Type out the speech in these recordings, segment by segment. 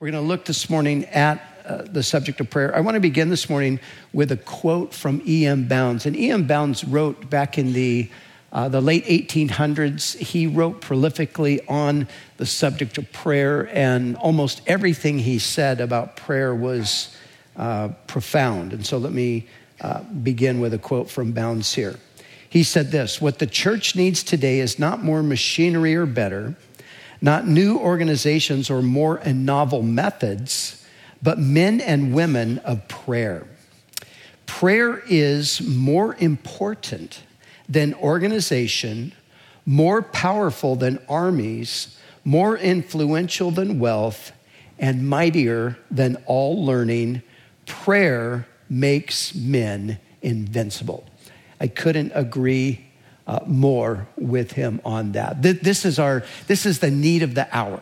We're going to look this morning at uh, the subject of prayer. I want to begin this morning with a quote from E.M. Bounds. And E.M. Bounds wrote back in the, uh, the late 1800s, he wrote prolifically on the subject of prayer, and almost everything he said about prayer was uh, profound. And so let me uh, begin with a quote from Bounds here. He said this What the church needs today is not more machinery or better not new organizations or more and novel methods, but men and women of prayer. Prayer is more important than organization, more powerful than armies, more influential than wealth, and mightier than all learning. Prayer makes men invincible. I couldn't agree uh, more with him on that. This is our, this is the need of the hour,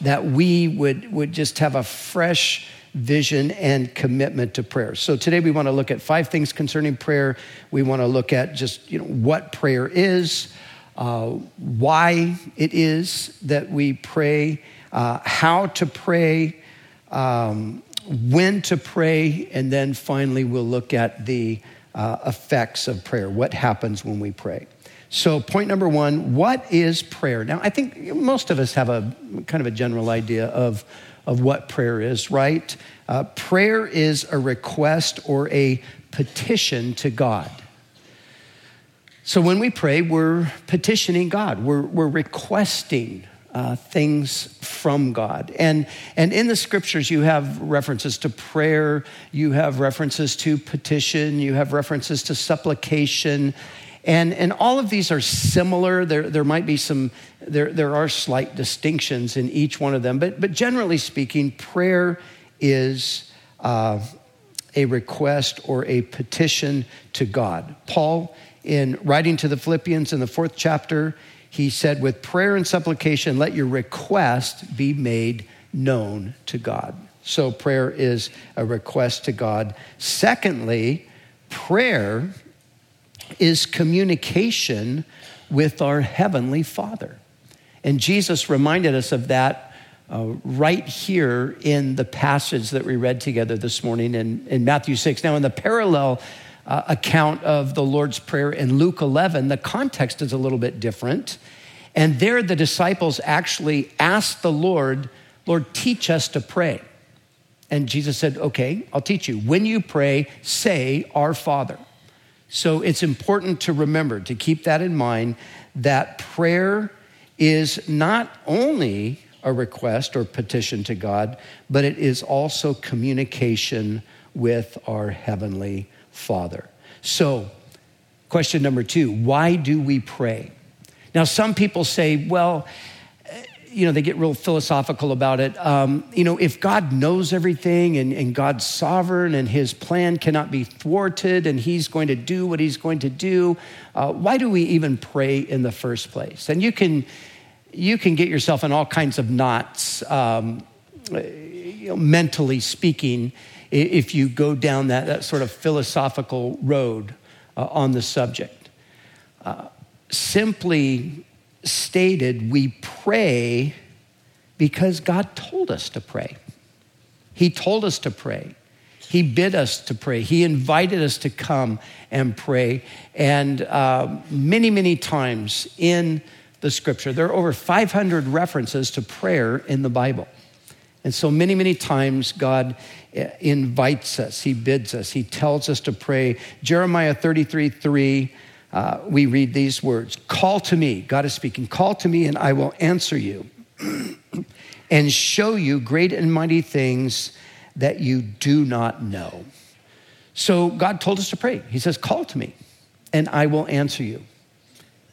that we would, would just have a fresh vision and commitment to prayer. So today we want to look at five things concerning prayer. We want to look at just, you know, what prayer is, uh, why it is that we pray, uh, how to pray, um, when to pray, and then finally we'll look at the uh, effects of prayer, what happens when we pray. So, point number one what is prayer? Now, I think most of us have a kind of a general idea of, of what prayer is, right? Uh, prayer is a request or a petition to God. So, when we pray, we're petitioning God, we're, we're requesting uh, things from God. And, and in the scriptures, you have references to prayer, you have references to petition, you have references to supplication. And, and all of these are similar. There, there might be some, there, there are slight distinctions in each one of them. But, but generally speaking, prayer is uh, a request or a petition to God. Paul, in writing to the Philippians in the fourth chapter, he said, with prayer and supplication, let your request be made known to God. So prayer is a request to God. Secondly, prayer is communication with our Heavenly Father. And Jesus reminded us of that uh, right here in the passage that we read together this morning in, in Matthew 6. Now, in the parallel uh, account of the Lord's Prayer in Luke 11, the context is a little bit different. And there, the disciples actually asked the Lord, Lord, teach us to pray. And Jesus said, Okay, I'll teach you. When you pray, say, Our Father. So it's important to remember, to keep that in mind, that prayer is not only a request or petition to God, but it is also communication with our Heavenly Father. So, question number two why do we pray? Now, some people say, well, you know, they get real philosophical about it. Um, you know, if God knows everything and, and, God's sovereign and his plan cannot be thwarted and he's going to do what he's going to do, uh, why do we even pray in the first place? And you can, you can get yourself in all kinds of knots, um, you know, mentally speaking, if you go down that, that sort of philosophical road uh, on the subject. Uh, simply stated, we pray because God told us to pray. He told us to pray. He bid us to pray. He invited us to come and pray. And uh, many, many times in the scripture, there are over 500 references to prayer in the Bible. And so many, many times God uh, invites us, He bids us, He tells us to pray. Jeremiah 33 3 uh, we read these words Call to me, God is speaking, call to me, and I will answer you and show you great and mighty things that you do not know. So God told us to pray. He says, Call to me, and I will answer you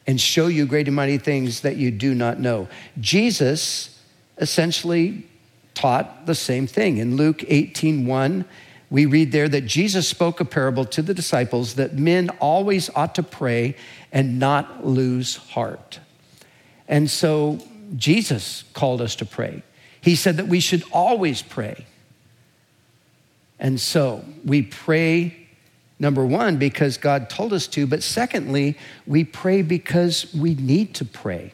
and show you great and mighty things that you do not know. Jesus essentially taught the same thing. In Luke 18 1, we read there that Jesus spoke a parable to the disciples that men always ought to pray and not lose heart. And so Jesus called us to pray. He said that we should always pray. And so we pray, number one, because God told us to, but secondly, we pray because we need to pray.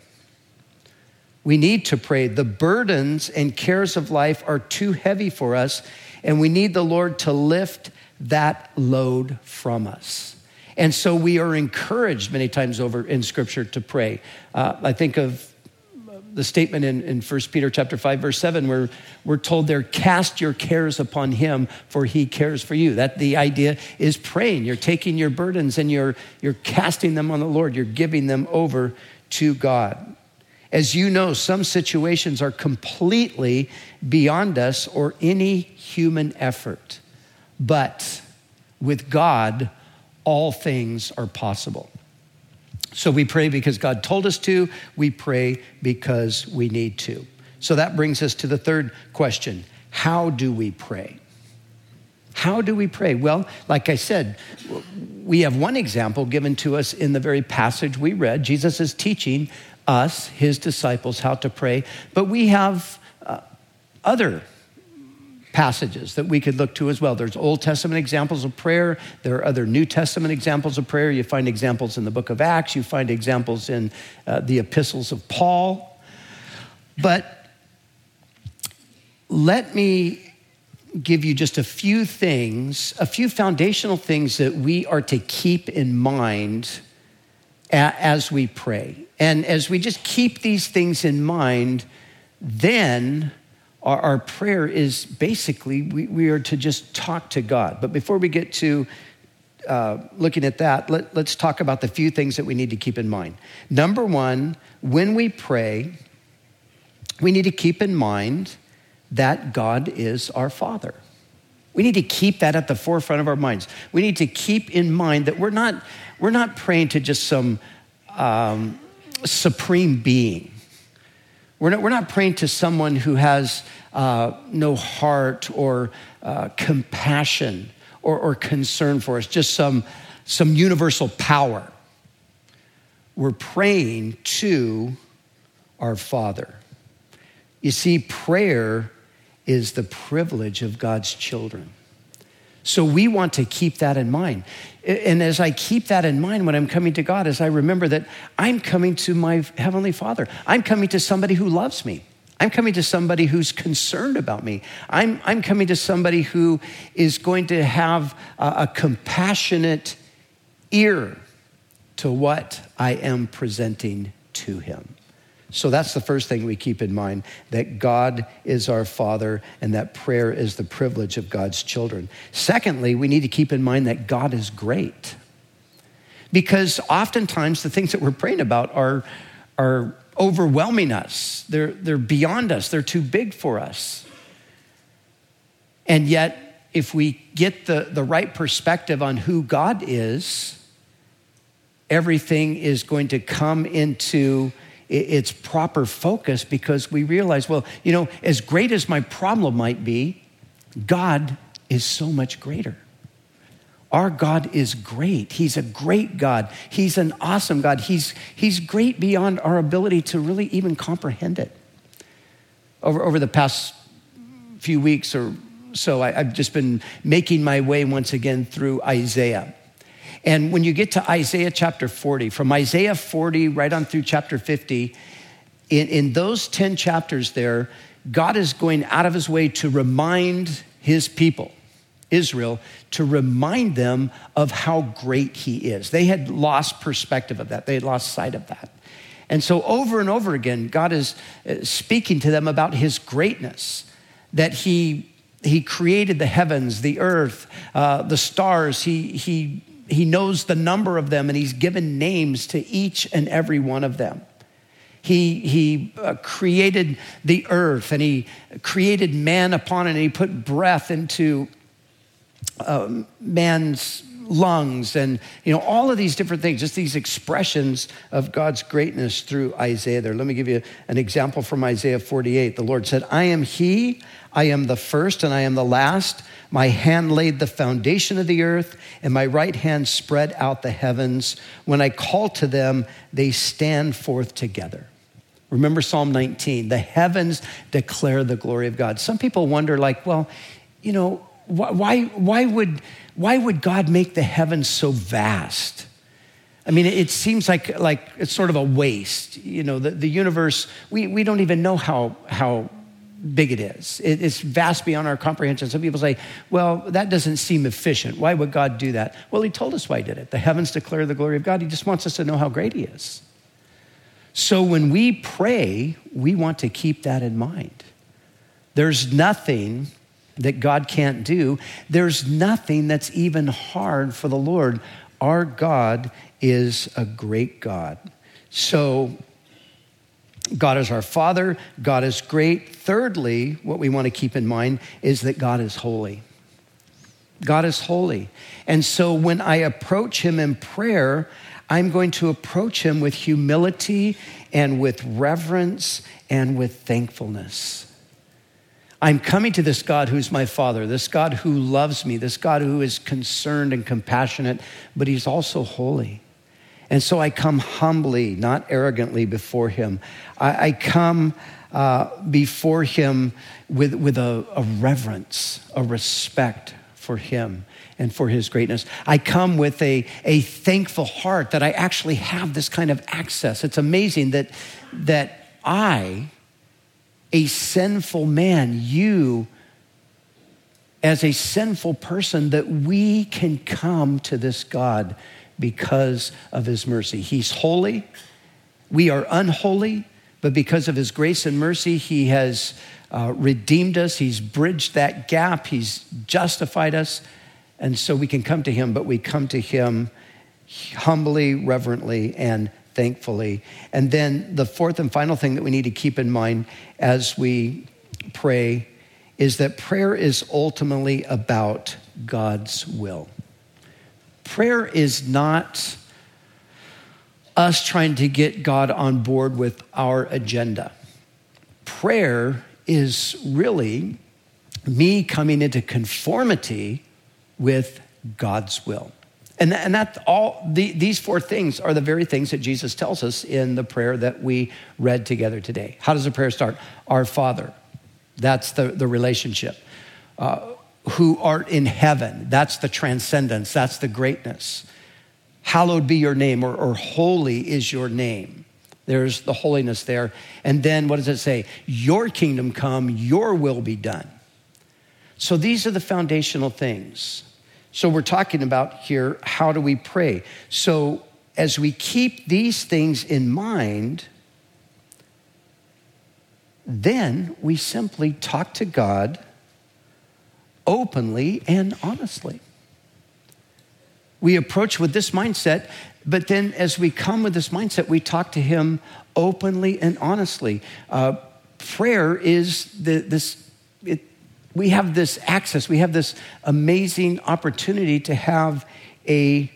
We need to pray. The burdens and cares of life are too heavy for us, and we need the Lord to lift that load from us. And so we are encouraged many times over in Scripture to pray. Uh, I think of the statement in, in 1 Peter chapter 5, verse 7, where we're told there, cast your cares upon him, for he cares for you. That the idea is praying. You're taking your burdens and you're, you're casting them on the Lord. You're giving them over to God. As you know, some situations are completely beyond us or any human effort. But with God, all things are possible. So we pray because God told us to, we pray because we need to. So that brings us to the third question How do we pray? How do we pray? Well, like I said, we have one example given to us in the very passage we read. Jesus is teaching us, his disciples, how to pray, but we have uh, other passages that we could look to as well. There's Old Testament examples of prayer, there are other New Testament examples of prayer. You find examples in the book of Acts, you find examples in uh, the epistles of Paul. But let me give you just a few things, a few foundational things that we are to keep in mind as we pray. And as we just keep these things in mind, then our, our prayer is basically we, we, are to just talk to God. But before we get to uh, looking at that, let, let's talk about the few things that we need to keep in mind. Number one, when we pray, we need to keep in mind that God is our Father. We need to keep that at the forefront of our minds. We need to keep in mind that we're not, we're not praying to just some um, supreme being. We're not, we're not praying to someone who has uh, no heart or uh, compassion or, or concern for us, just some, some universal power. We're praying to our Father. You see, prayer is the privilege of God's children. So we want to keep that in mind. And as I keep that in mind when I'm coming to God, as I remember that I'm coming to my Heavenly Father, I'm coming to somebody who loves me. I'm coming to somebody who's concerned about me. I'm, I'm coming to somebody who is going to have a, a compassionate ear to what I am presenting to him. So that's the first thing we keep in mind that God is our Father and that prayer is the privilege of God's children. Secondly, we need to keep in mind that God is great. Because oftentimes the things that we're praying about are, are overwhelming us, they're, they're beyond us, they're too big for us. And yet, if we get the, the right perspective on who God is, everything is going to come into its proper focus because we realize, well, you know, as great as my problem might be, God is so much greater. Our God is great. He's a great God. He's an awesome God. He's, he's great beyond our ability to really even comprehend it. Over, over the past few weeks or so, I, I've just been making my way once again through Isaiah. And when you get to Isaiah chapter 40, from Isaiah 40 right on through chapter 50, in, in those 10 chapters there, God is going out of his way to remind his people, Israel, to remind them of how great he is. They had lost perspective of that, they had lost sight of that. And so, over and over again, God is uh, speaking to them about his greatness, that he, he created the heavens, the earth, uh, the stars. He, he he knows the number of them and he's given names to each and every one of them. He, he uh, created the earth and he created man upon it and he put breath into um, man's lungs and you know all of these different things just these expressions of god's greatness through isaiah there. Let me give you an example from isaiah 48 the lord said i am he i am the first and i am the last my hand laid the foundation of the earth, and my right hand spread out the heavens. When I call to them, they stand forth together. Remember Psalm 19 the heavens declare the glory of God. Some people wonder, like, well, you know, why, why, would, why would God make the heavens so vast? I mean, it seems like, like it's sort of a waste. You know, the, the universe, we, we don't even know how, how big it is. It, it's vast beyond our comprehension. Some people say, well, that doesn't seem efficient. Why would God do that? Well, He told us why He did it. The heavens declare the glory of God. He just wants us to know how great He is. So when we pray, we want to keep that in mind. There's nothing that God can't do, there's nothing that's even hard for the Lord. Our God is a great God. So, God is our Father, God is great. Thirdly, what we want to keep in mind is that God is holy. God is holy. And so when I approach Him in prayer, I'm going to approach Him with humility and with reverence and with thankfulness. I'm coming to this God who's my Father, this God who loves me, this God who is concerned and compassionate, but He's also holy. And so I come humbly, not arrogantly, before him. I, I come uh, before him with, with a, a reverence, a respect for him and for his greatness. I come with a, a thankful heart that I actually have this kind of access. It's amazing that, that I, a sinful man, you, as a sinful person, that we can come to this God because of his mercy. He's holy. We are unholy, but because of his grace and mercy, he has uh, redeemed us. He's bridged that gap. He's justified us. And so we can come to him, but we come to him humbly, reverently, and thankfully. And then the fourth and final thing that we need to keep in mind as we pray is that prayer is ultimately about God's will. Prayer is not us trying to get God on board with our agenda. Prayer is really me coming into conformity with God's will. And, and that all the, these four things are the very things that Jesus tells us in the prayer that we read together today. How does the prayer start? Our Father. That's the, the relationship. Uh, who art in heaven. That's the transcendence, that's the greatness. Hallowed be your name, or, or holy is your name. There's the holiness there. And then what does it say? Your kingdom come, your will be done. So these are the foundational things. So we're talking about here how do we pray? So as we keep these things in mind, then we simply talk to God openly and honestly. We approach with this mindset, but then as we come with this mindset, we talk to Him openly and honestly. Uh, prayer is the, this, it, we have this access, we have this amazing opportunity to have a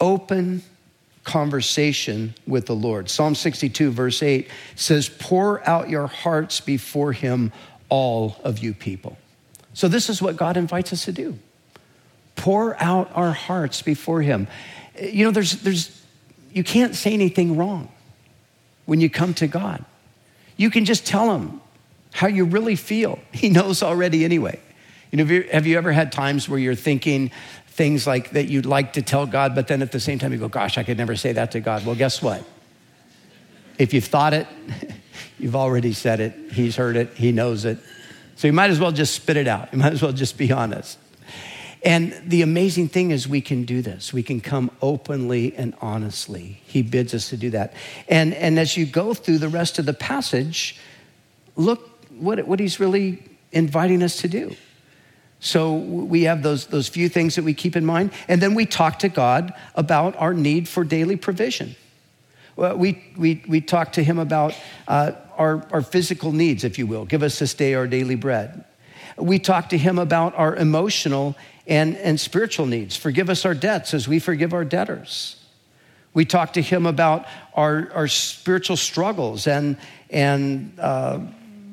open conversation with the Lord. Psalm 62, verse 8 says, Pour out your hearts before Him, all of you people. So, this is what God invites us to do pour out our hearts before Him. You know, there's, there's, you can't say anything wrong when you come to God. You can just tell Him how you really feel. He knows already anyway. You know, have you, have you ever had times where you're thinking things like that you'd like to tell God, but then at the same time you go, gosh, I could never say that to God? Well, guess what? If you've thought it, you've already said it. He's heard it, He knows it. So you might as well just spit it out. You might as well just be honest. And the amazing thing is, we can do this. We can come openly and honestly. He bids us to do that. And, and as you go through the rest of the passage, look what, what he's really inviting us to do. So we have those, those few things that we keep in mind. And then we talk to God about our need for daily provision. Well, we, we, we talk to him about uh, our, our physical needs, if you will. Give us this day our daily bread. We talk to him about our emotional and, and spiritual needs. Forgive us our debts as we forgive our debtors. We talk to him about our, our spiritual struggles and, and uh,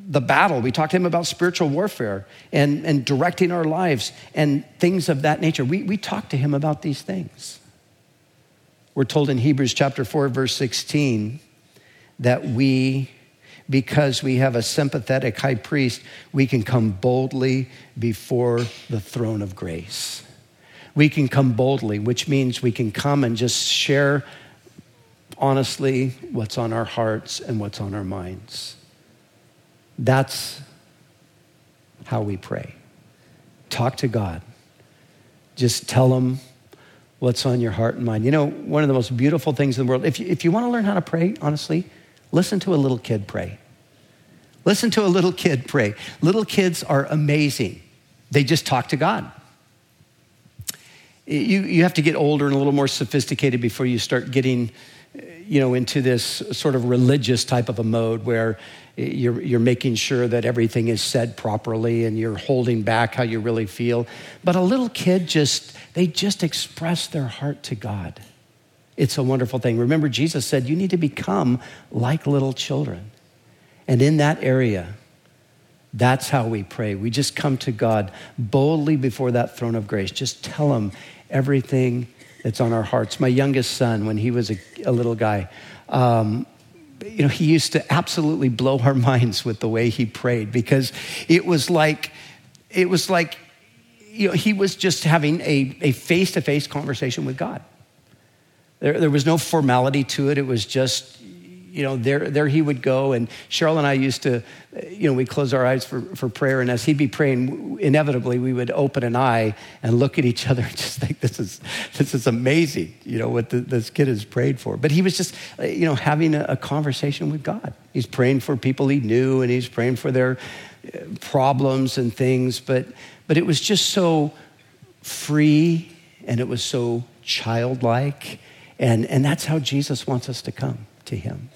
the battle. We talk to him about spiritual warfare and, and directing our lives and things of that nature. We, we talk to him about these things. We're told in Hebrews chapter 4, verse 16, that we because we have a sympathetic high priest, we can come boldly before the throne of grace. We can come boldly, which means we can come and just share honestly what's on our hearts and what's on our minds. That's how we pray. Talk to God. Just tell Him what's on your heart and mind. You know, one of the most beautiful things in the world, if you, if you want to learn how to pray, honestly, listen to a little kid pray. Listen to a little kid pray. Little kids are amazing. They just talk to God. You, you have to get older and a little more sophisticated before you start getting you know, into this sort of religious type of a mode where you're, you're making sure that everything is said properly and you're holding back how you really feel. But a little kid just, they just express their heart to God. It's a wonderful thing. Remember, Jesus said, you need to become like little children. And in that area, that's how we pray. We just come to God boldly before that throne of grace. Just tell Him everything that's on our hearts. My youngest son, when he was a, a little guy, um, you know, he used to absolutely blow our minds with the way he prayed because it was like, it was like, you know, he was just having a face to face conversation with God. There, there was no formality to it. It was just you know, there, there he would go. And Cheryl and I used to, you know, we'd close our eyes for, for prayer. And as he'd be praying, inevitably we would open an eye and look at each other and just think, this is, this is amazing, you know, what the, this kid has prayed for. But he was just, you know, having a, a conversation with God. He's praying for people he knew and he's praying for their uh, problems and things. But, but it was just so free and it was so childlike. And, and that's how Jesus wants us to come to him.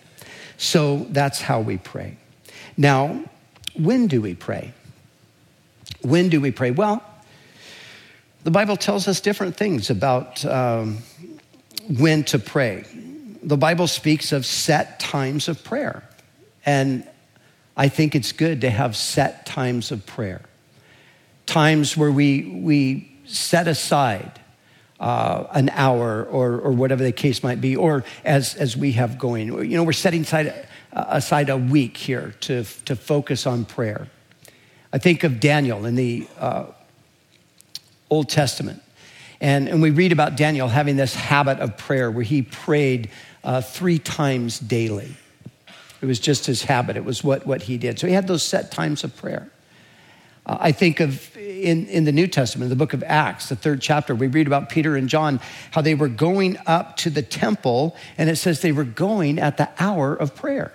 So that's how we pray. Now, when do we pray? When do we pray? Well, the Bible tells us different things about um, when to pray. The Bible speaks of set times of prayer. And I think it's good to have set times of prayer. Times where we, we set aside uh, an hour or, or whatever the case might be, or as, as we have going. You know, we're setting aside, uh, aside a week here to, to focus on prayer. I think of Daniel in the uh, Old Testament. And, and we read about Daniel having this habit of prayer where he prayed uh, three times daily. It was just his habit, it was what, what he did. So he had those set times of prayer. Uh, I think of in, in the New Testament, the book of Acts, the third chapter, we read about Peter and John, how they were going up to the temple, and it says they were going at the hour of prayer.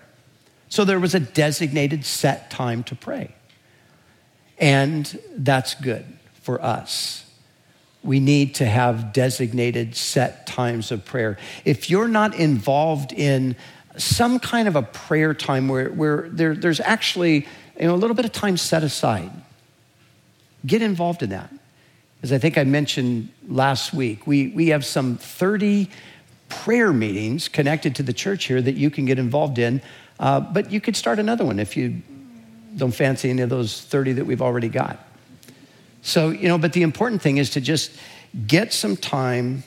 So there was a designated set time to pray. And that's good for us. We need to have designated set times of prayer. If you're not involved in some kind of a prayer time where, where there, there's actually you know, a little bit of time set aside, Get involved in that. As I think I mentioned last week, we, we have some 30 prayer meetings connected to the church here that you can get involved in. Uh, but you could start another one if you don't fancy any of those 30 that we've already got. So, you know, but the important thing is to just get some time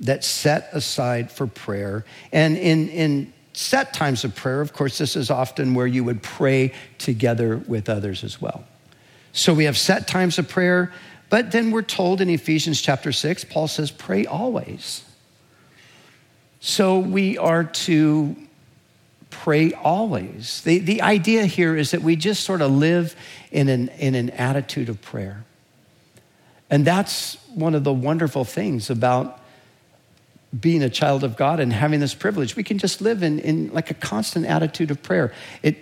that's set aside for prayer. And in, in set times of prayer, of course, this is often where you would pray together with others as well. So we have set times of prayer, but then we're told in Ephesians chapter 6, Paul says, pray always. So we are to pray always. The, the idea here is that we just sort of live in an, in an attitude of prayer. And that's one of the wonderful things about being a child of God and having this privilege. We can just live in, in like a constant attitude of prayer. It,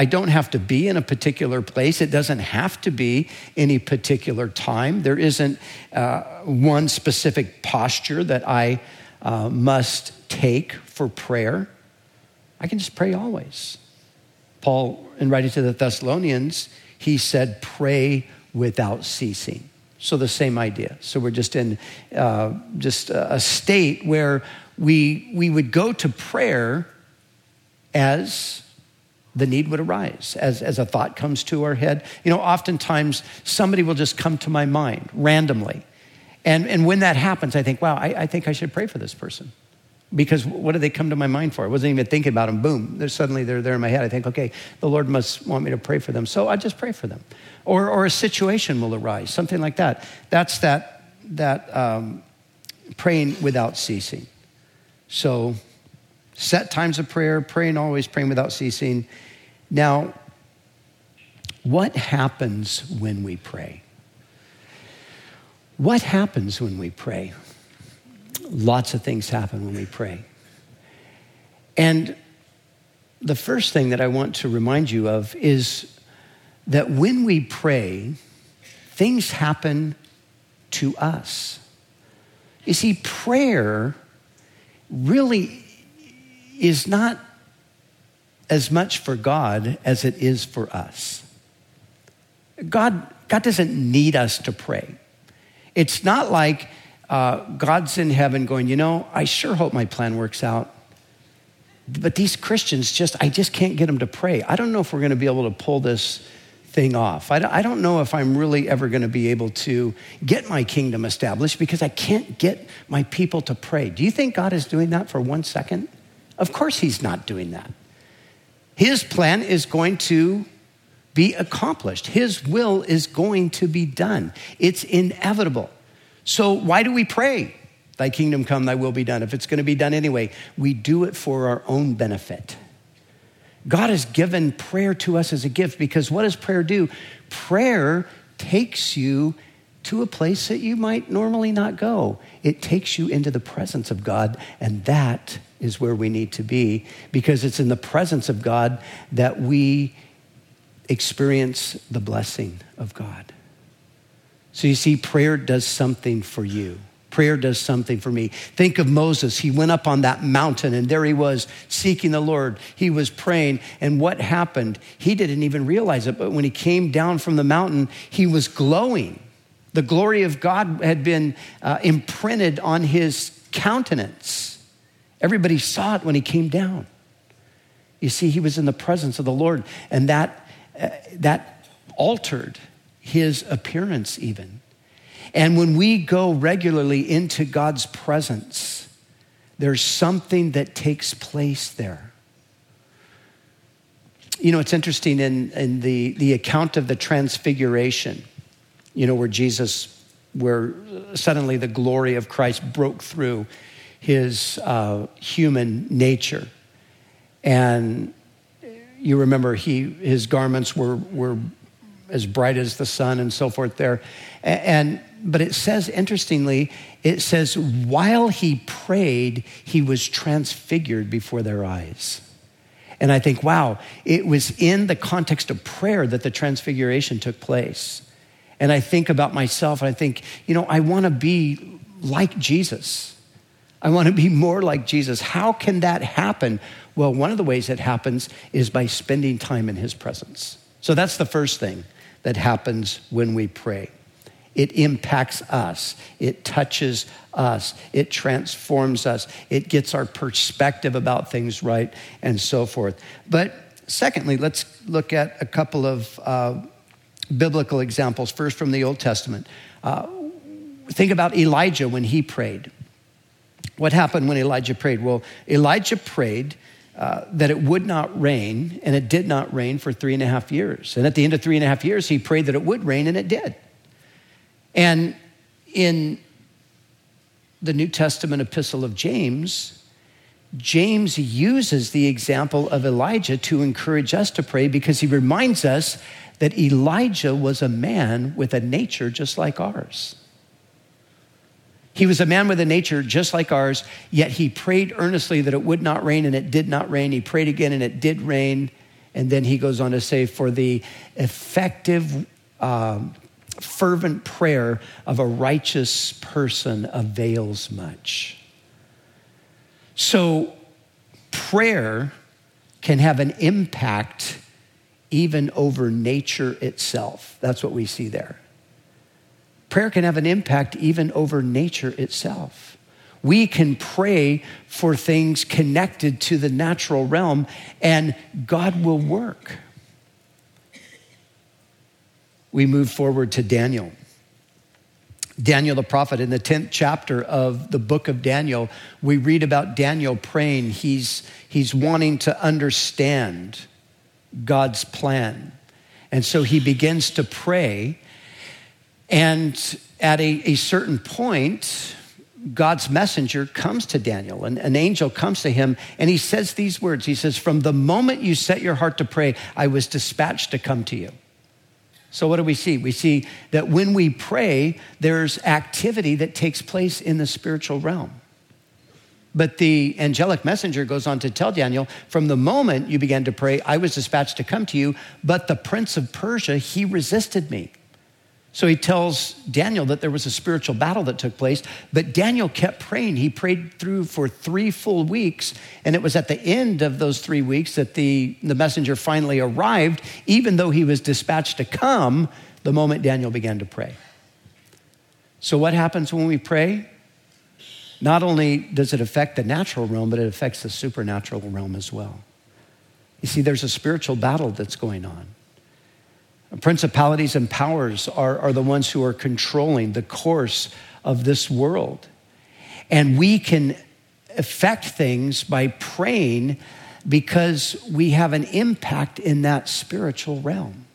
I don't have to be in a particular place. It doesn't have to be any particular time. There isn't uh, one specific posture that I uh, must take for prayer. I can just pray always. Paul, in writing to the Thessalonians, he said, pray without ceasing. So the same idea. So we're just in uh, just a state where we, we would go to prayer as the need would arise as, as a thought comes to our head. You know, oftentimes somebody will just come to my mind randomly. And, and when that happens, I think, wow, I, I think I should pray for this person. Because what do they come to my mind for? I wasn't even thinking about them. Boom, they're, suddenly they're there in my head. I think, okay, the Lord must want me to pray for them. So I just pray for them. Or, or a situation will arise, something like that. That's that, that um, praying without ceasing. So set times of prayer, praying always, praying without ceasing. Now, what happens when we pray? What happens when we pray? Lots of things happen when we pray. And the first thing that I want to remind you of is that when we pray, things happen to us. You see, prayer really is not as much for God as it is for us. God, God doesn't need us to pray. It's not like uh, God's in heaven going, you know, I sure hope my plan works out. But these Christians just, I just can't get them to pray. I don't know if we're going to be able to pull this thing off. I don't know if I'm really ever going to be able to get my kingdom established because I can't get my people to pray. Do you think God is doing that for one second? Of course, He's not doing that. His plan is going to be accomplished, His will is going to be done. It's inevitable. So, why do we pray? Thy kingdom come, thy will be done. If it's going to be done anyway, we do it for our own benefit. God has given prayer to us as a gift because what does prayer do? Prayer takes you to a place that you might normally not go. It takes you into the presence of God, and that is where we need to be because it's in the presence of God that we experience the blessing of God. So you see, prayer does something for you. Prayer does something for me. Think of Moses. He went up on that mountain and there he was seeking the Lord. He was praying. And what happened? He didn't even realize it, but when he came down from the mountain, he was glowing. The glory of God had been uh, imprinted on his countenance. Everybody saw it when he came down. You see, he was in the presence of the Lord, and that, uh, that altered his appearance, even. And when we go regularly into God's presence, there's something that takes place there. You know, it's interesting in, in the, the account of the transfiguration, you know, where Jesus, where suddenly the glory of Christ broke through his uh, human nature. And you remember he, his garments were, were as bright as the sun and so forth there. And, but it says, interestingly, it says, while he prayed, he was transfigured before their eyes. And I think, wow, it was in the context of prayer that the transfiguration took place. And I think about myself and I think, you know, I want to be like Jesus. I want to be more like Jesus. How can that happen? Well, one of the ways it happens is by spending time in his presence. So that's the first thing that happens when we pray. It impacts us. It touches us. It transforms us. It gets our perspective about things right, and so forth. But secondly, let's look at a couple of uh, biblical examples. First, from the Old Testament. Uh, think about Elijah when he prayed. What happened when Elijah prayed? Well, Elijah prayed uh, that it would not rain, and it did not rain for three and a half years. And at the end of three and a half years, he prayed that it would rain, and it did. And in the New Testament epistle of James, James uses the example of Elijah to encourage us to pray because he reminds us that Elijah was a man with a nature just like ours. He was a man with a nature just like ours, yet he prayed earnestly that it would not rain, and it did not rain. He prayed again, and it did rain. And then he goes on to say, For the effective um, fervent prayer of a righteous person avails much. So, prayer can have an impact even over nature itself. That's what we see there. Prayer can have an impact even over nature itself. We can pray for things connected to the natural realm, and God will work we move forward to Daniel. Daniel the prophet, in the 10th chapter of the book of Daniel, we read about Daniel praying. He's, he's wanting to understand God's plan. And so he begins to pray. And at a, a certain point, God's messenger comes to Daniel, and an angel comes to him, and he says these words He says, From the moment you set your heart to pray, I was dispatched to come to you. So, what do we see? We see that when we pray, there's activity that takes place in the spiritual realm. But the angelic messenger goes on to tell Daniel, from the moment you began to pray, I was dispatched to come to you, but the prince of Persia, he resisted me. So he tells Daniel that there was a spiritual battle that took place, but Daniel kept praying. He prayed through for three full weeks, and it was at the end of those three weeks that the, the messenger finally arrived, even though he was dispatched to come the moment Daniel began to pray. So, what happens when we pray? Not only does it affect the natural realm, but it affects the supernatural realm as well. You see, there's a spiritual battle that's going on. Principalities and powers are, are the ones who are controlling the course of this world. And we can affect things by praying because we have an impact in that spiritual realm.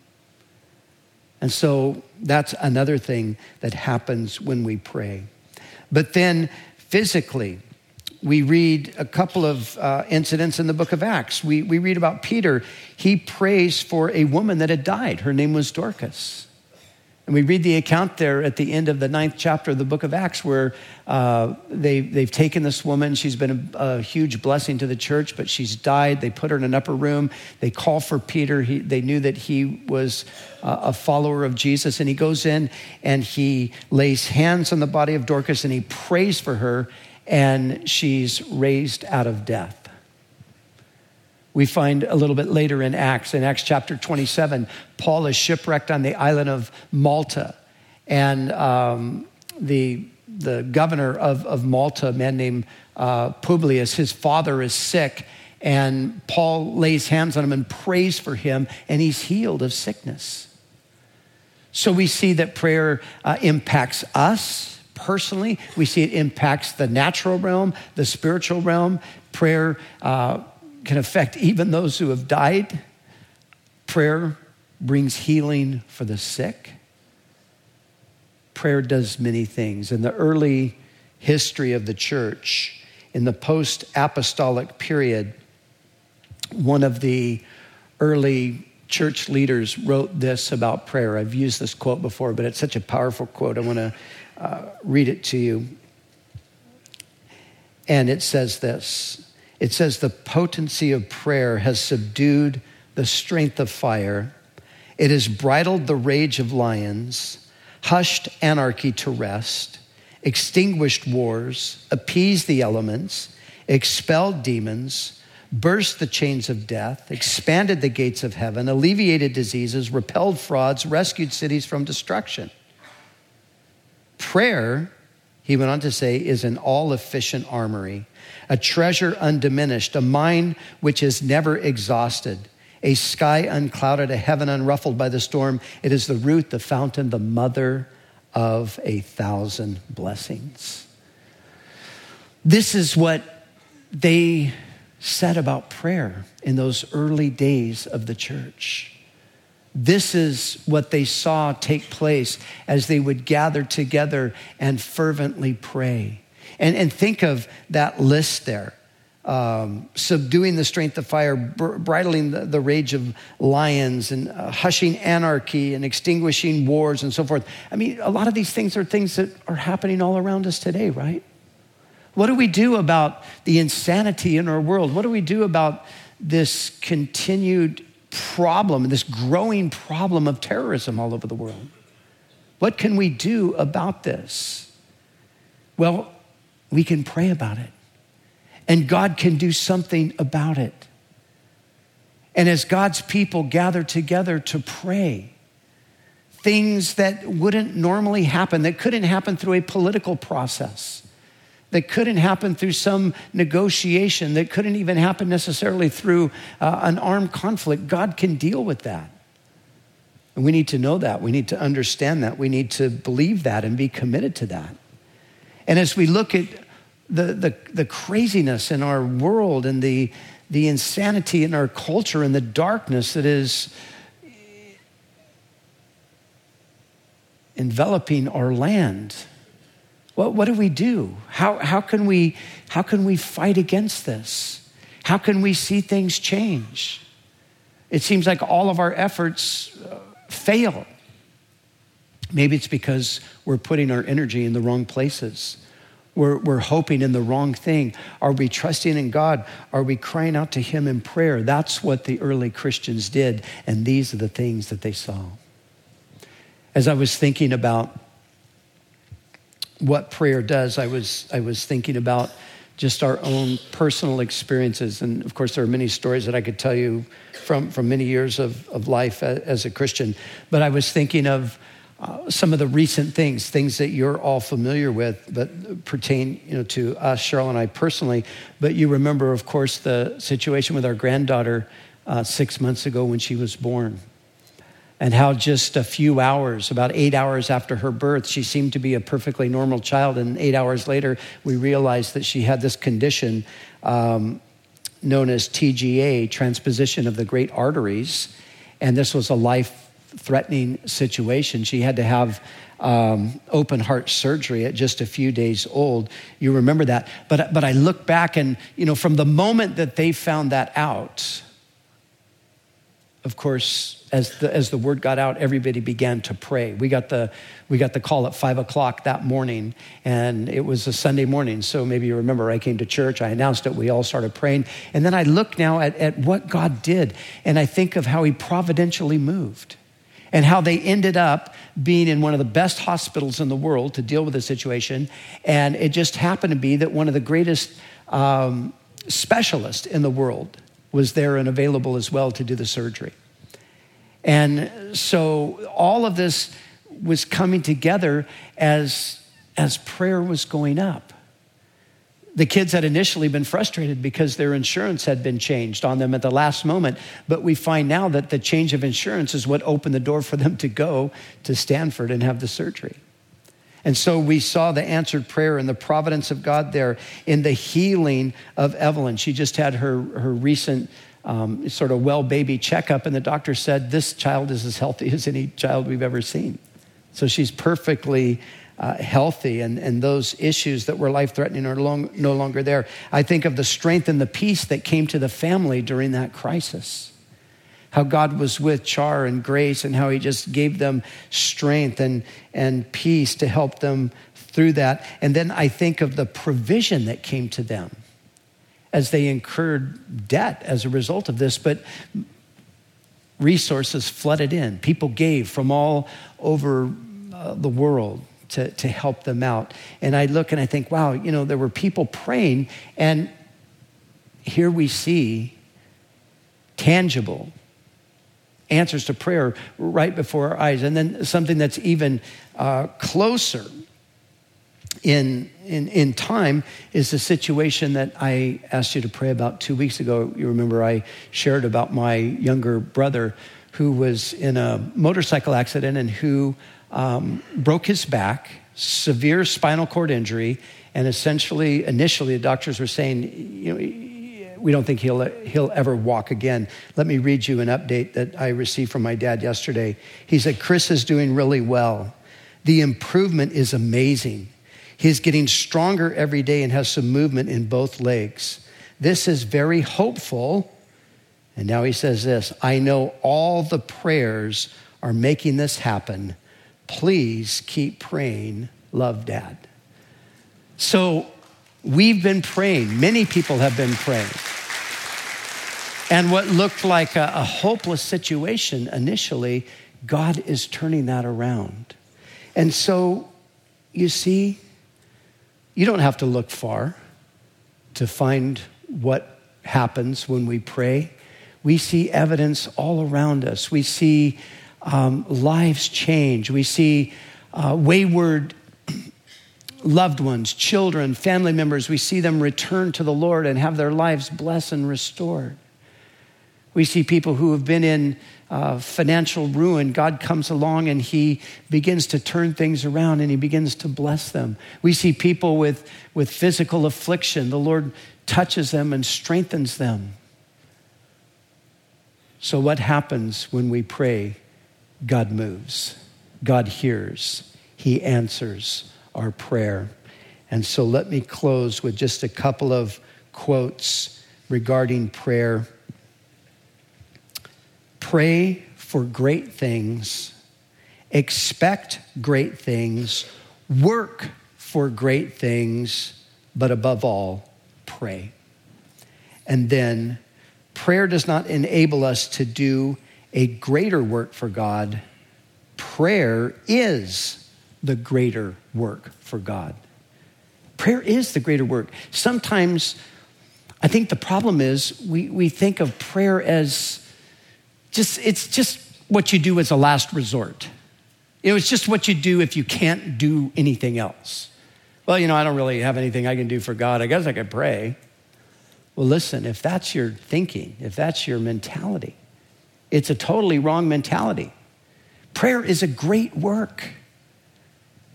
And so that's another thing that happens when we pray. But then physically, we read a couple of uh, incidents in the book of Acts. We, we read about Peter. He prays for a woman that had died. Her name was Dorcas. And we read the account there at the end of the ninth chapter of the book of Acts where uh, they, they've taken this woman. She's been a, a, huge blessing to the church, but she's died. They put her in an upper room. They call for Peter. He, they knew that he was uh, a follower of Jesus. And he goes in and he lays hands on the body of Dorcas and he prays for her and she's raised out of death. We find a little bit later in Acts, in Acts chapter 27, Paul is shipwrecked on the island of Malta. And um, the, the governor of, of Malta, a man named uh, Publius, his father is sick. And Paul lays hands on him and prays for him, and he's healed of sickness. So we see that prayer uh, impacts us personally. We see it impacts the natural realm, the spiritual realm. Prayer uh, can affect even those who have died. Prayer brings healing for the sick. Prayer does many things. In the early history of the church, in the post apostolic period, one of the early church leaders wrote this about prayer. I've used this quote before, but it's such a powerful quote. I want to uh, read it to you. And it says this it says, The potency of prayer has subdued the strength of fire, it has bridled the rage of lions, hushed anarchy to rest, extinguished wars, appeased the elements, expelled demons burst the chains of death, expanded the gates of heaven, alleviated diseases, repelled frauds, rescued cities from destruction. Prayer, he went on to say, is an all efficient armory, a treasure undiminished, a mine which is never exhausted, a sky unclouded, a heaven unruffled by the storm. It is the root, the fountain, the mother of a thousand blessings. This is what they said about prayer in those early days of the church. This is what they saw take place as they would gather together and fervently pray. And, and think of that list there um, subduing the strength of fire, bridling the, the rage of lions, and uh, hushing anarchy, and extinguishing wars, and so forth. I mean, a lot of these things are things that are happening all around us today, right? What do we do about the insanity in our world? What do we do about this continued problem, this growing problem of terrorism all over the world. What can we do about this? Well, we can pray about it, and God can do something about it. And as God's people gather together to pray, things that wouldn't normally happen, that couldn't happen through a political process, that couldn't happen through some negotiation, that couldn't even happen necessarily through uh, an armed conflict. God can deal with that. And we need to know that. We need to understand that. We need to believe that and be committed to that. And as we look at the, the, the craziness in our world and the, the insanity in our culture and the darkness that is enveloping our land, What, what do we do? How, how, can we, how can we fight against this? How can we see things change? It seems like all of our efforts uh, fail. Maybe it's because we're putting our energy in the wrong places. We're, we're hoping in the wrong thing. Are we trusting in God? Are we crying out to Him in prayer? That's what the early Christians did, and these are the things that they saw. As I was thinking about what prayer does, I was, I was thinking about just our own personal experiences. And of course, there are many stories that I could tell you from, from many years of, of life as a Christian. But I was thinking of uh, some of the recent things, things that you're all familiar with, but pertain you know, to us, Cheryl and I personally. But you remember, of course, the situation with our granddaughter uh, six months ago when she was born and how just a few hours, about eight hours after her birth, she seemed to be a perfectly normal child. And eight hours later, we realized that she had this condition um, known as TGA, transposition of the great arteries. And this was a life threatening situation. She had to have um, open heart surgery at just a few days old. You remember that. But, but I look back and, you know, from the moment that they found that out, of course, as the, as the word got out, everybody began to pray. We got, the, we got the call at five o'clock that morning, and it was a Sunday morning. So maybe you remember I came to church, I announced it, we all started praying. And then I look now at, at what God did, and I think of how He providentially moved and how they ended up being in one of the best hospitals in the world to deal with the situation. And it just happened to be that one of the greatest um, specialists in the world was there and available as well to do the surgery. And so all of this was coming together as, as prayer was going up. The kids had initially been frustrated because their insurance had been changed on them at the last moment. But we find now that the change of insurance is what opened the door for them to go to Stanford and have the surgery. And so we saw the answered prayer and the providence of God there in the healing of Evelyn. She just had her, her recent um, sort of well baby checkup, and the doctor said, This child is as healthy as any child we've ever seen. So she's perfectly uh, healthy, and, and those issues that were life threatening are long, no longer there. I think of the strength and the peace that came to the family during that crisis how God was with Char and Grace and how He just gave them strength and, and peace to help them through that. And then I think of the provision that came to them as they incurred debt as a result of this, but resources flooded in. People gave from all over uh, the world to, to help them out. And I look and I think, wow, you know, there were people praying, and here we see tangible answers to prayer right before our eyes. And then something that's even uh, closer in, in, in time is the situation that I asked you to pray about two weeks ago. You remember I shared about my younger brother who was in a motorcycle accident and who um, broke his back, severe spinal cord injury, and essentially, initially, the doctors were saying, you know, we don't think he'll, he'll ever walk again. Let me read you an update that I received from my dad yesterday. He said, Chris is doing really well. The improvement is amazing. He's getting stronger every day and has some movement in both legs. This is very hopeful. And now he says this I know all the prayers are making this happen. Please keep praying. Love, Dad. So we've been praying. Many people have been praying. And what looked like a, a hopeless situation initially, God is turning that around. And so, you see, you don't have to look far to find what happens when we pray. We see evidence all around us. We see um, lives change. We see uh, wayward loved ones, children, family members. We see them return to the Lord and have their lives blessed and restored. We see people who have been in uh, financial ruin. God comes along and he begins to turn things around and he begins to bless them. We see people with, with physical affliction. The Lord touches them and strengthens them. So, what happens when we pray? God moves, God hears, He answers our prayer. And so let me close with just a couple of quotes regarding prayer. Pray for great things, expect great things, work for great things, but above all, pray. And then, prayer does not enable us to do a greater work for God. Prayer is the greater work for God. Prayer is the greater work. Sometimes I think the problem is we, we think of prayer as just, it's just what you do as a last resort. Know, it's just what you do if you can't do anything else. Well, you know, I don't really have anything I can do for God. I guess I could pray. Well, listen, if that's your thinking, if that's your mentality, it's a totally wrong mentality. Prayer is a great work.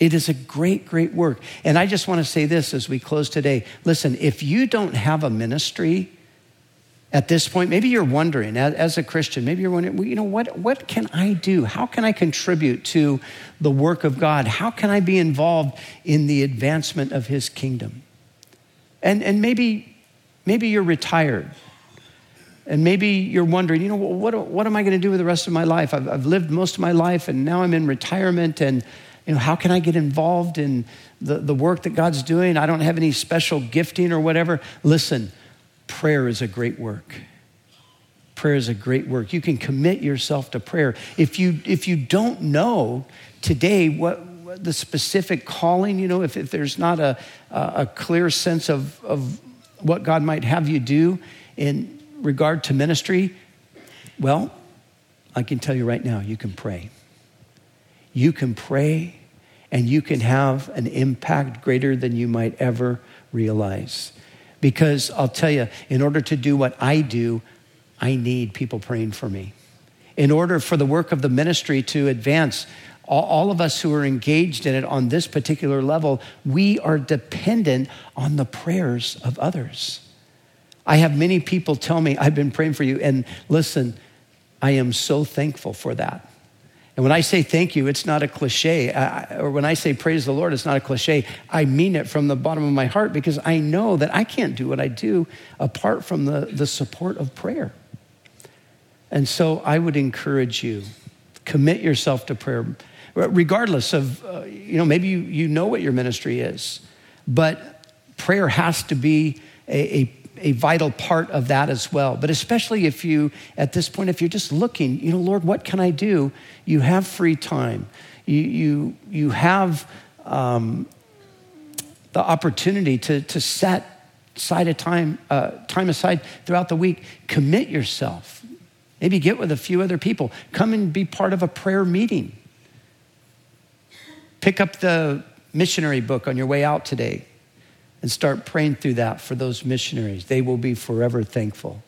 It is a great, great work. And I just want to say this as we close today. Listen, if you don't have a ministry at this point, maybe you're wondering, as a Christian, maybe you're wondering, you know, what, what can I do? How can I contribute to the work of God? How can I be involved in the advancement of His kingdom? And, and maybe, maybe you're retired. And maybe you're wondering, you know, what, what am I going to do with the rest of my life? I've, I've lived most of my life and now I'm in retirement and you know, how can I get involved in the, the work that God's doing? I don't have any special gifting or whatever. Listen, prayer is a great work. Prayer is a great work. You can commit yourself to prayer. If you, if you don't know today what, what the specific calling, you know, if, if there's not a, a clear sense of, of what God might have you do in regard to ministry, well, I can tell you right now, you can pray. You can pray and you can have an impact greater than you might ever realize. Because I'll tell you, in order to do what I do, I need people praying for me. In order for the work of the ministry to advance, all of us who are engaged in it on this particular level, we are dependent on the prayers of others. I have many people tell me, I've been praying for you. And listen, I am so thankful for that. And when I say thank you, it's not a cliche. I, or when I say praise the Lord, it's not a cliche. I mean it from the bottom of my heart because I know that I can't do what I do apart from the, the support of prayer. And so I would encourage you, commit yourself to prayer, regardless of, uh, you know, maybe you, you know what your ministry is, but prayer has to be a, a a vital part of that as well. But especially if you, at this point, if you're just looking, you know, Lord, what can I do? You have free time. You, you, you have um, the opportunity to, to set aside a time, uh, time aside throughout the week. Commit yourself. Maybe get with a few other people. Come and be part of a prayer meeting. Pick up the missionary book on your way out today and start praying through that for those missionaries. They will be forever thankful.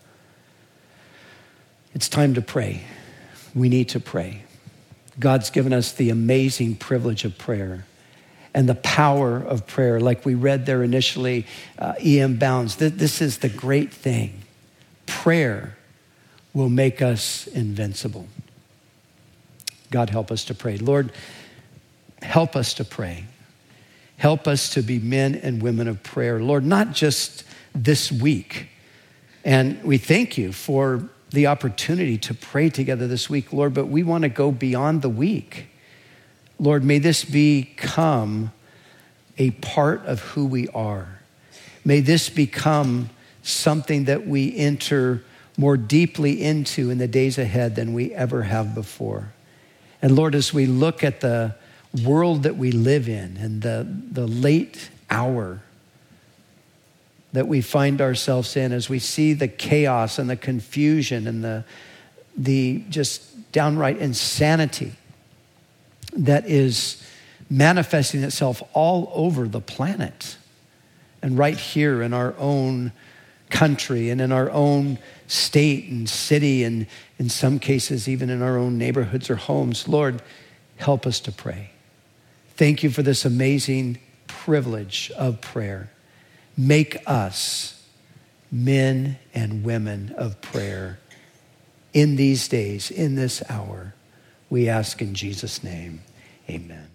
It's time to pray. We need to pray. God's given us the amazing privilege of prayer and the power of prayer, like we read there initially, uh, E.M. Bounds. This is the great thing. Prayer will make us invincible. God, help us to pray. Lord, help us to pray. Help us to be men and women of prayer, Lord, not just this week. And we thank you for the opportunity to pray together this week, Lord, but we want to go beyond the week. Lord, may this become a part of who we are. May this become something that we enter more deeply into in the days ahead than we ever have before. And Lord, as we look at the world that we live in and the, the late hour that we find ourselves in as we see the chaos and the confusion and the, the just downright insanity that is manifesting itself all over the planet and right here in our own country and in our own state and city and in some cases even in our own neighborhoods or homes. Lord help us to pray Thank you for this amazing privilege of prayer. Make us men and women of prayer in these days, in this hour. We ask in Jesus' name, amen.